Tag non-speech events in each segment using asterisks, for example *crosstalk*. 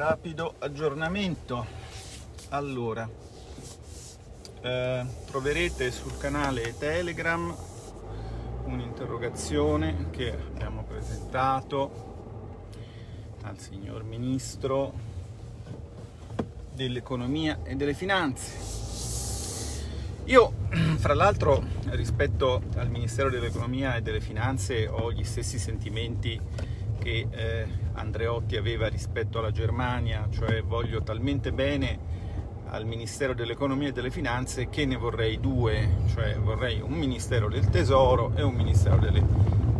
rapido aggiornamento. Allora, eh, troverete sul canale Telegram un'interrogazione che abbiamo presentato al signor Ministro dell'Economia e delle Finanze. Io, *clears throat* fra l'altro, rispetto al Ministero dell'Economia e delle Finanze ho gli stessi sentimenti che eh, Andreotti aveva rispetto alla Germania, cioè voglio talmente bene al Ministero dell'Economia e delle Finanze che ne vorrei due, cioè vorrei un Ministero del Tesoro e un Ministero delle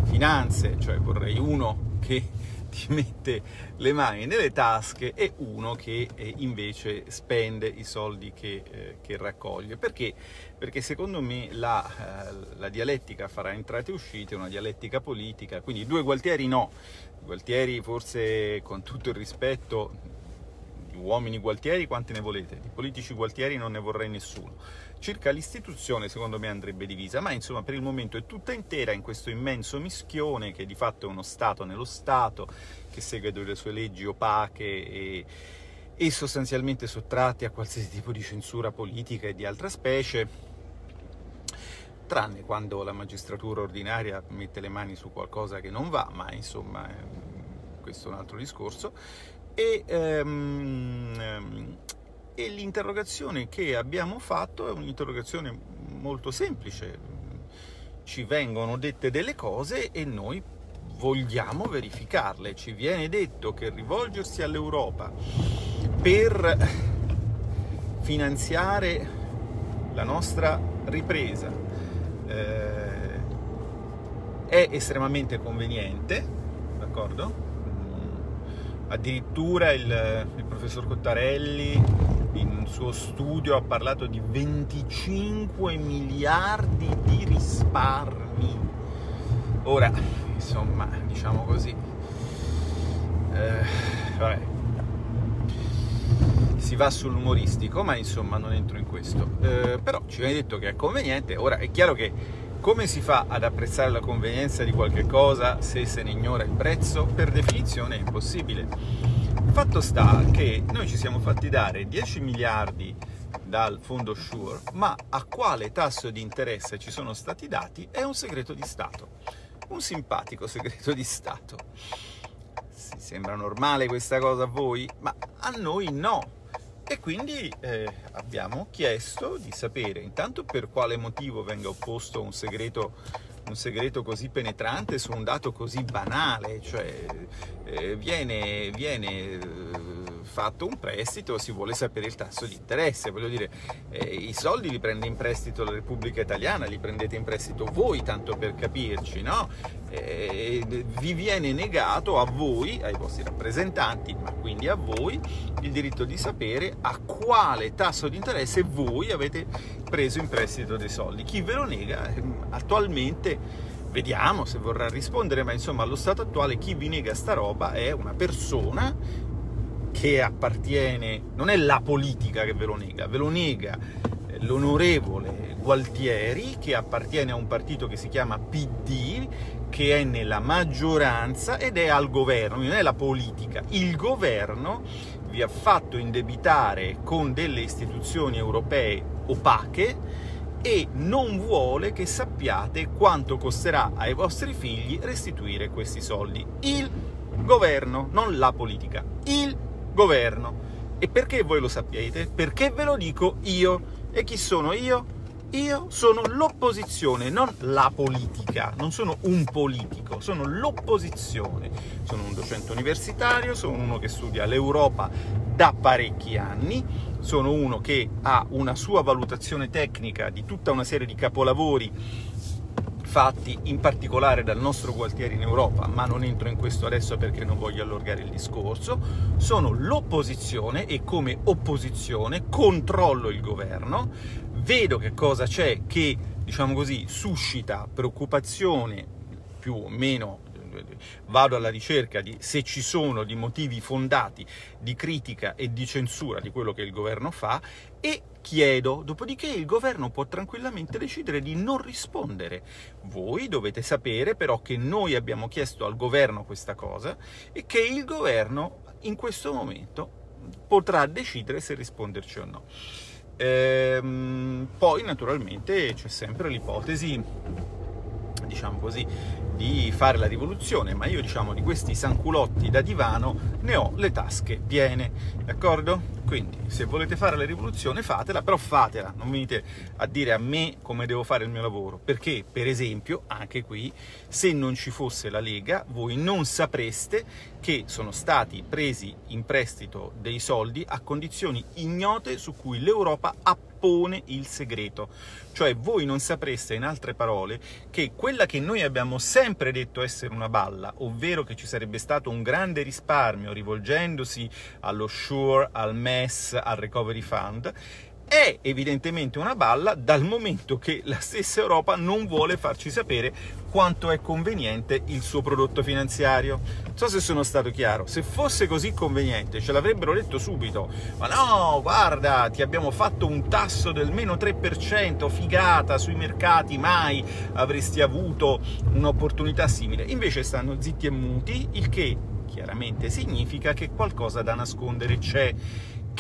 Finanze, cioè vorrei uno che ti *laughs* mette le mani nelle tasche e uno che eh, invece spende i soldi che, eh, che raccoglie. Perché? Perché secondo me la, eh, la, dialettica farà entrate e uscite, una dialettica politica, quindi due Gualtieri no, Gualtieri forse con tutto il rispetto uomini Gualtieri quanti ne volete, di politici Gualtieri non ne vorrei nessuno. Circa l'istituzione secondo me andrebbe divisa, ma insomma per il momento è tutta intera in questo immenso mischione che di fatto è uno Stato nello Stato, che segue delle sue leggi opache e, e sostanzialmente sottratti a qualsiasi tipo di censura politica e di altra specie, tranne quando la magistratura ordinaria mette le mani su qualcosa che non va, ma insomma questo è un altro discorso. E, um, e l'interrogazione che abbiamo fatto è un'interrogazione molto semplice. Ci vengono dette delle cose e noi vogliamo verificarle. Ci viene detto che rivolgersi all'Europa per finanziare la nostra ripresa eh, è estremamente conveniente, d'accordo? Addirittura il, il professor Cottarelli in un suo studio ha parlato di 25 miliardi di risparmi. Ora, insomma, diciamo così, eh, vabbè, si va sull'umoristico, ma insomma non entro in questo. Eh, però ci viene detto che è conveniente. Ora è chiaro che come si fa ad apprezzare la convenienza di qualche cosa se se ne ignora il prezzo? Per definizione è impossibile. Fatto sta che noi ci siamo fatti dare 10 miliardi dal fondo Sure, ma a quale tasso di interesse ci sono stati dati è un segreto di Stato. Un simpatico segreto di Stato. Si sembra normale questa cosa a voi? Ma a noi no e quindi eh, abbiamo chiesto di sapere intanto per quale motivo venga opposto un segreto, un segreto così penetrante su un dato così banale, cioè eh, viene, viene eh, fatto un prestito, si vuole sapere il tasso di interesse, voglio dire, eh, i soldi li prende in prestito la Repubblica Italiana, li prendete in prestito voi, tanto per capirci, no? Eh, vi viene negato a voi, ai vostri rappresentanti, ma quindi a voi, il diritto di sapere a quale tasso di interesse voi avete preso in prestito dei soldi. Chi ve lo nega ehm, attualmente vediamo se vorrà rispondere, ma insomma allo stato attuale chi vi nega sta roba è una persona che appartiene, non è la politica che ve lo nega, ve lo nega eh, l'onorevole Gualtieri che appartiene a un partito che si chiama PD, che è nella maggioranza ed è al governo, non è la politica. Il governo vi ha fatto indebitare con delle istituzioni europee opache e non vuole che sappiate quanto costerà ai vostri figli restituire questi soldi. Il governo, non la politica, il governo. E perché voi lo sapete? Perché ve lo dico io. E chi sono io? Io sono l'opposizione, non la politica, non sono un politico, sono l'opposizione. Sono un docente universitario, sono uno che studia l'Europa da parecchi anni, sono uno che ha una sua valutazione tecnica di tutta una serie di capolavori fatti in particolare dal nostro Gualtieri in Europa, ma non entro in questo adesso perché non voglio allargare il discorso, sono l'opposizione e come opposizione controllo il governo, vedo che cosa c'è che, diciamo così, suscita preoccupazione più o meno vado alla ricerca di se ci sono di motivi fondati di critica e di censura di quello che il governo fa e chiedo, dopodiché il governo può tranquillamente decidere di non rispondere. Voi dovete sapere però che noi abbiamo chiesto al governo questa cosa e che il governo in questo momento potrà decidere se risponderci o no. Ehm, poi naturalmente c'è sempre l'ipotesi diciamo così, di fare la rivoluzione, ma io diciamo di questi sanculotti da divano ne ho le tasche piene, d'accordo? Quindi se volete fare la rivoluzione fatela, però fatela, non venite a dire a me come devo fare il mio lavoro, perché per esempio anche qui se non ci fosse la Lega voi non sapreste che sono stati presi in prestito dei soldi a condizioni ignote su cui l'Europa ha pone il segreto. Cioè voi non sapreste, in altre parole, che quella che noi abbiamo sempre detto essere una balla, ovvero che ci sarebbe stato un grande risparmio rivolgendosi allo SURE, al MES, al Recovery Fund, è evidentemente una balla dal momento che la stessa Europa non vuole farci sapere quanto è conveniente il suo prodotto finanziario. Non so se sono stato chiaro, se fosse così conveniente ce l'avrebbero detto subito, ma no, guarda, ti abbiamo fatto un tasso del meno 3%, figata, sui mercati mai avresti avuto un'opportunità simile. Invece stanno zitti e muti, il che chiaramente significa che qualcosa da nascondere c'è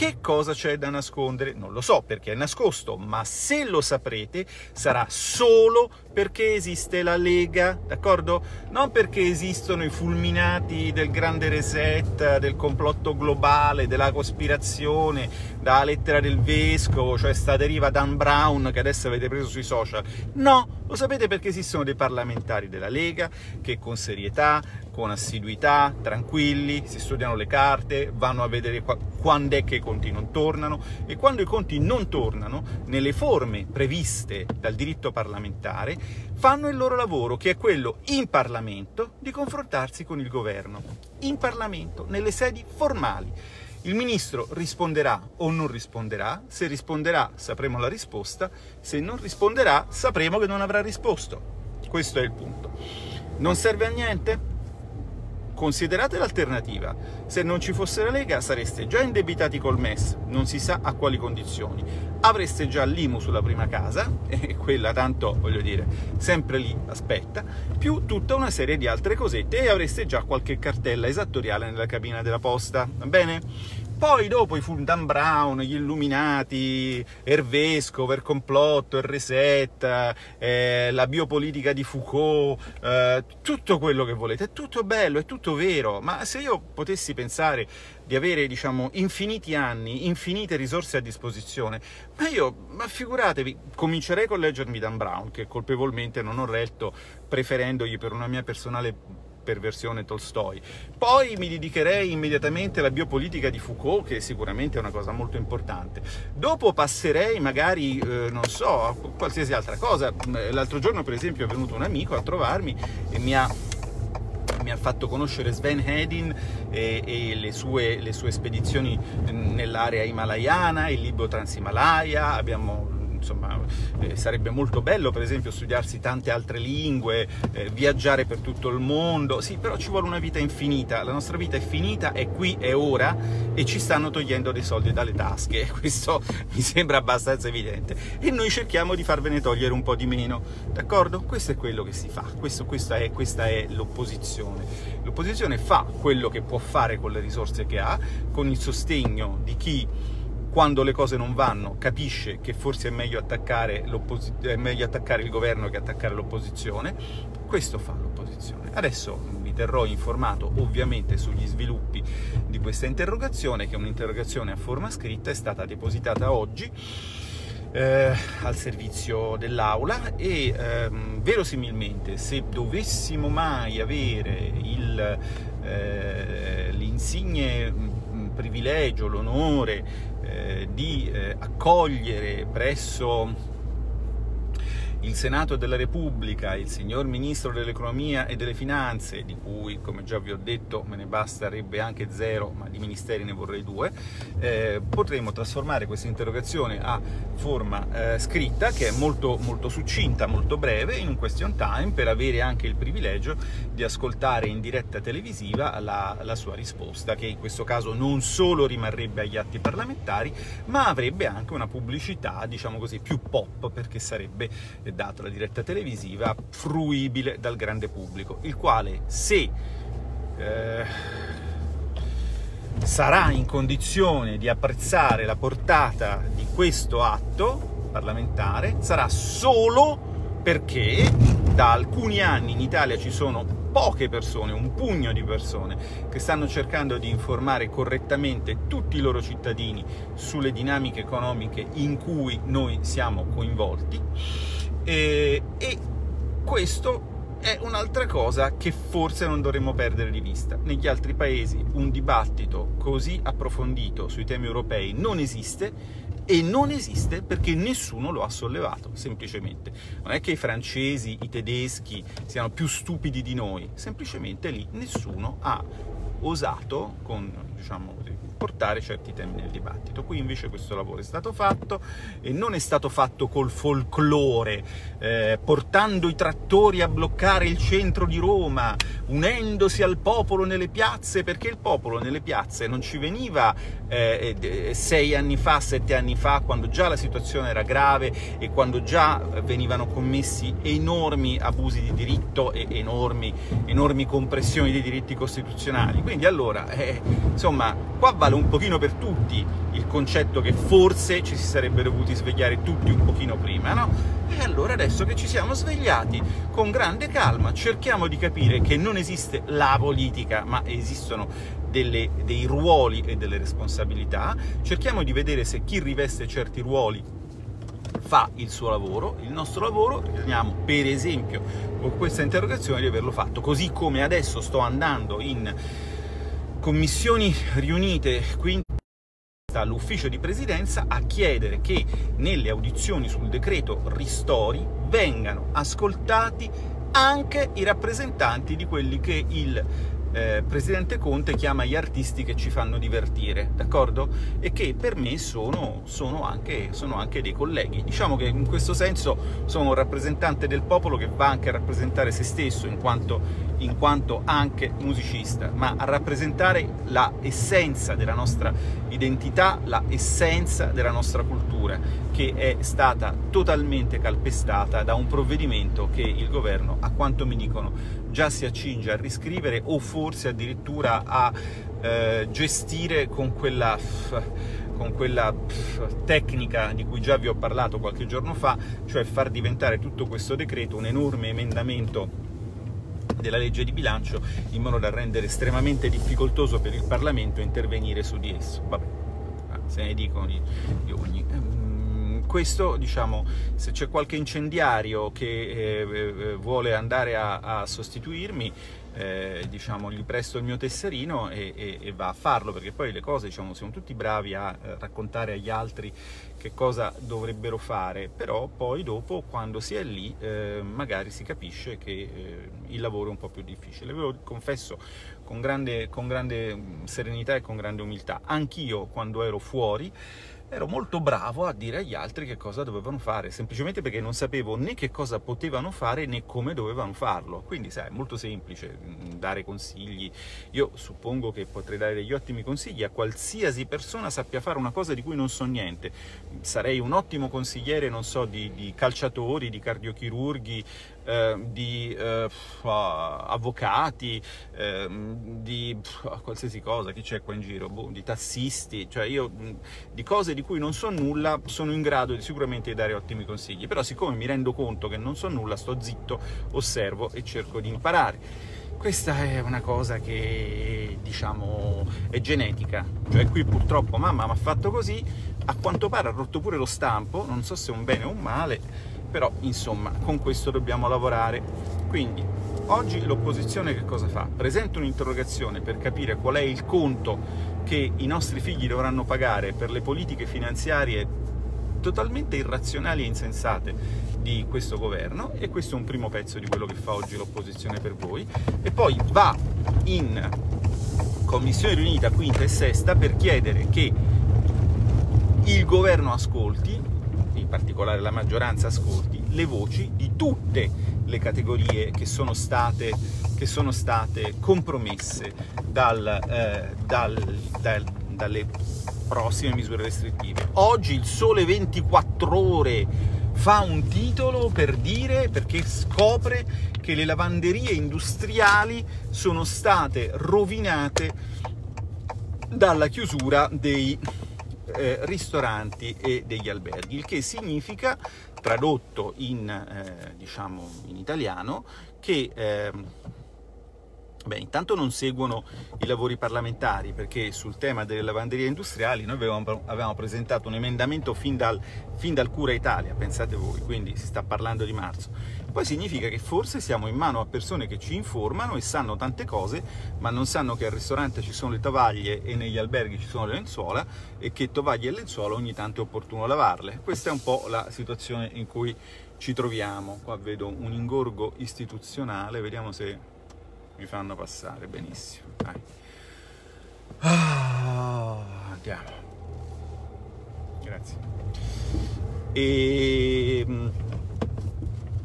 che cosa c'è da nascondere? Non lo so perché è nascosto, ma se lo saprete sarà solo perché esiste la Lega, d'accordo? Non perché esistono i fulminati del grande reset, del complotto globale, della cospirazione, dalla lettera del vescovo, cioè sta deriva Dan Brown che adesso avete preso sui social. No, lo sapete perché esistono dei parlamentari della Lega che con serietà, con assiduità, tranquilli, si studiano le carte, vanno a vedere quando è che i conti non tornano e quando i conti non tornano, nelle forme previste dal diritto parlamentare, fanno il loro lavoro, che è quello in Parlamento di confrontarsi con il governo, in Parlamento, nelle sedi formali. Il ministro risponderà o non risponderà, se risponderà sapremo la risposta, se non risponderà sapremo che non avrà risposto. Questo è il punto. Non serve a niente? Considerate l'alternativa. Se non ci fosse la Lega sareste già indebitati col MES, non si sa a quali condizioni. Avreste già l'IMU sulla prima casa, *laughs* e quella tanto, voglio dire, sempre lì aspetta, più tutta una serie di altre cosette e avreste già qualche cartella esattoriale nella cabina della posta, va bene? Poi dopo i Dan Brown, gli Illuminati, Ervesco, il complotto, il reset, eh, la biopolitica di Foucault, eh, tutto quello che volete, è tutto bello, è tutto vero, ma se io potessi pensare di avere, diciamo, infiniti anni, infinite risorse a disposizione, ma io, ma figuratevi, comincerei con leggermi Dan Brown, che colpevolmente non ho letto, preferendogli per una mia personale per versione Tolstoi. Poi mi dedicherei immediatamente alla biopolitica di Foucault, che sicuramente è una cosa molto importante. Dopo passerei magari, eh, non so, a qualsiasi altra cosa. L'altro giorno, per esempio, è venuto un amico a trovarmi e mi ha mi ha fatto conoscere Sven Hedin e, e le, sue, le, sue, spedizioni nell'area himalayana, il Libro Transimalaya, abbiamo insomma eh, sarebbe molto bello per esempio studiarsi tante altre lingue, eh, viaggiare per tutto il mondo, sì però ci vuole una vita infinita, la nostra vita è finita, è qui, è ora e ci stanno togliendo dei soldi dalle tasche, *laughs* questo mi sembra abbastanza evidente. E noi cerchiamo di farvene togliere un po' di meno, d'accordo? Questo è quello che si fa, questo, questa è, questa è l'opposizione, l'opposizione fa quello che può fare con le risorse che ha, con il sostegno di chi quando le cose non vanno capisce che forse è meglio attaccare, è meglio attaccare il governo che attaccare l'opposizione, questo fa l'opposizione. Adesso vi terrò informato ovviamente sugli sviluppi di questa interrogazione, che è un'interrogazione a forma scritta, è stata depositata oggi. Eh, al servizio dell'aula e ehm, verosimilmente se dovessimo mai avere il, eh, l'insigne privilegio, l'onore eh, di eh, accogliere presso il Senato della Repubblica, il signor Ministro dell'Economia e delle Finanze, di cui, come già vi ho detto, me ne basterebbe anche zero, ma di ministeri ne vorrei due, eh, potremo trasformare questa interrogazione a forma eh, scritta, che è molto, molto succinta, molto breve, in un question time, per avere anche il privilegio di ascoltare in diretta televisiva la, la sua risposta, che in questo caso non solo rimarrebbe agli atti parlamentari, ma avrebbe anche una pubblicità, diciamo così, più pop, perché sarebbe, eh, data la diretta televisiva, fruibile dal grande pubblico, il quale, se eh, sarà in condizione di apprezzare la portata di questo atto parlamentare, sarà solo perché da alcuni anni in Italia ci sono poche persone, un pugno di persone che stanno cercando di informare correttamente tutti i loro cittadini sulle dinamiche economiche in cui noi siamo coinvolti e, e questo è un'altra cosa che forse non dovremmo perdere di vista. Negli altri paesi un dibattito così approfondito sui temi europei non esiste e non esiste perché nessuno lo ha sollevato, semplicemente. Non è che i francesi, i tedeschi siano più stupidi di noi, semplicemente lì nessuno ha osato, con diciamo portare certi temi nel dibattito. Qui invece questo lavoro è stato fatto e non è stato fatto col folklore, eh, portando i trattori a bloccare il centro di Roma, unendosi al popolo nelle piazze, perché il popolo nelle piazze non ci veniva eh, sei anni fa, sette anni fa, quando già la situazione era grave e quando già venivano commessi enormi abusi di diritto e enormi, enormi compressioni dei diritti costituzionali. Quindi allora, eh, insomma, qua vale un pochino per tutti il concetto che forse ci si sarebbe dovuti svegliare tutti un pochino prima, no? E allora adesso che ci siamo svegliati, con grande calma, cerchiamo di capire che non esiste la politica, ma esistono delle, dei ruoli e delle responsabilità, cerchiamo di vedere se chi riveste certi ruoli fa il suo lavoro, il nostro lavoro, riteniamo per esempio con questa interrogazione di averlo fatto, così come adesso sto andando in commissioni riunite qui all'ufficio di presidenza a chiedere che nelle audizioni sul decreto ristori vengano ascoltati anche i rappresentanti di quelli che il eh, Presidente Conte chiama gli artisti che ci fanno divertire, d'accordo? E che per me sono, sono, anche, sono, anche, dei colleghi. Diciamo che in questo senso sono un rappresentante del popolo che va anche a rappresentare se stesso in quanto, in quanto anche musicista, ma a rappresentare la essenza della nostra identità, la essenza della nostra cultura, che è stata totalmente calpestata da un provvedimento che il governo, a quanto mi dicono, già si accinge a riscrivere o forse addirittura a eh, gestire con quella, con quella tecnica di cui già vi ho parlato qualche giorno fa, cioè far diventare tutto questo decreto un enorme emendamento della legge di bilancio in modo da rendere estremamente difficoltoso per il Parlamento intervenire su di esso. Vabbè, se ne dicono di, di ogni questo, diciamo, se c'è qualche incendiario che eh, eh, vuole andare a, a sostituirmi, eh, diciamo, gli presto il mio tesserino e, e, e, va a farlo, perché poi le cose, diciamo, siamo tutti bravi a eh, raccontare agli altri che cosa dovrebbero fare, però poi dopo, quando si è lì, eh, magari si capisce che eh, il lavoro è un po' più difficile. Ve lo confesso con grande, con grande mm, serenità e con grande umiltà. Anch'io, quando ero fuori, ero molto bravo a dire agli altri che cosa dovevano fare, semplicemente perché non sapevo né che cosa potevano fare né come dovevano farlo. Quindi, sai, è molto semplice mm, dare consigli. Io suppongo che potrei dare degli ottimi consigli a qualsiasi persona sappia fare una cosa di cui non so niente. Sarei un ottimo consigliere, non so, di, di calciatori, di cardiochirurghi, eh, di eh, avvocati, eh, di qualsiasi cosa, chi c'è qua in giro, boh, di tassisti, cioè io di cose di cui non so nulla sono in grado di, sicuramente di dare ottimi consigli, però siccome mi rendo conto che non so nulla, sto zitto, osservo e cerco di imparare. Questa è una cosa che diciamo è genetica, cioè qui purtroppo mamma mi ha fatto così, a quanto pare ha rotto pure lo stampo, non so se è un bene o un male, però insomma con questo dobbiamo lavorare. Quindi oggi l'opposizione che cosa fa? Presenta un'interrogazione per capire qual è il conto che i nostri figli dovranno pagare per le politiche finanziarie totalmente irrazionali e insensate di questo governo e questo è un primo pezzo di quello che fa oggi l'opposizione per voi e poi va in commissione riunita quinta e sesta per chiedere che il governo ascolti, particolare la maggioranza ascolti, le voci di tutte le categorie che sono state, che sono state compromesse dal, eh, dal, dal, dalle prossime misure restrittive. Oggi il Sole 24 ore fa un titolo per dire, perché scopre che le lavanderie industriali sono state rovinate dalla chiusura dei eh, ristoranti e degli alberghi, il che significa, tradotto in, eh, diciamo, in italiano, che eh, Beh, intanto non seguono i lavori parlamentari perché sul tema delle lavanderie industriali noi avevamo, avevamo presentato un emendamento fin dal, fin dal, Cura Italia, pensate voi, quindi si sta parlando di marzo. Poi significa che forse siamo in mano a persone che ci informano e sanno tante cose, ma non sanno che al ristorante ci sono le tovaglie e negli alberghi ci sono le lenzuola e che tovaglie e lenzuola ogni tanto è opportuno lavarle. Questa è un po' la situazione in cui ci troviamo. Qua vedo un ingorgo istituzionale, vediamo se mi fanno passare benissimo. Dai. Ah, andiamo. Grazie. E mm,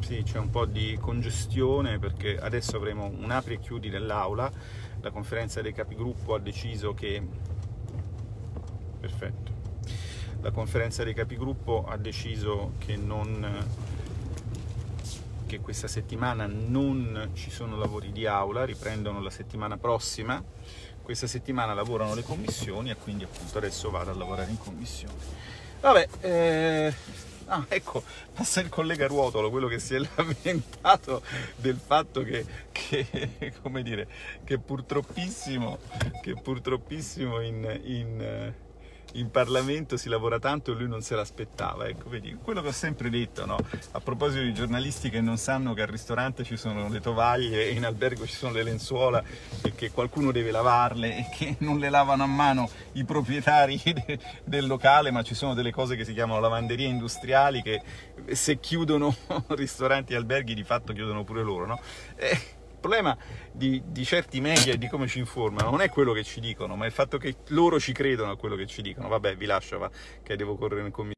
sì, c'è un po' di congestione perché adesso avremo un apri e chiudi nell'aula. La conferenza dei capigruppo ha deciso che perfetto. La conferenza dei capigruppo ha deciso che non che questa settimana non ci sono lavori di aula, riprendono la settimana prossima. Questa settimana lavorano le commissioni e quindi appunto adesso vado a lavorare in commissione. Vabbè, eh... Ah, ecco, passa il collega Ruotolo, quello che si è *laughs* lamentato del fatto che, che come dire, che purtroppissimo, che purtroppissimo in, in in Parlamento si lavora tanto e lui non se l'aspettava. Ecco, vedi, quello che ho sempre detto, no? a proposito di giornalisti che non sanno che al ristorante ci sono le tovaglie e in albergo ci sono le lenzuola e che qualcuno deve lavarle e che *laughs* non le lavano a mano i proprietari *laughs* de- del locale, ma ci sono delle cose che si chiamano lavanderie industriali che se chiudono *laughs* ristoranti e alberghi di fatto chiudono pure loro. No? Eh, problema di, di, certi media e di come ci informano non è quello che ci dicono, ma il fatto che loro ci credono a quello che ci dicono. Vabbè, vi lascio, va, che devo correre in commissione.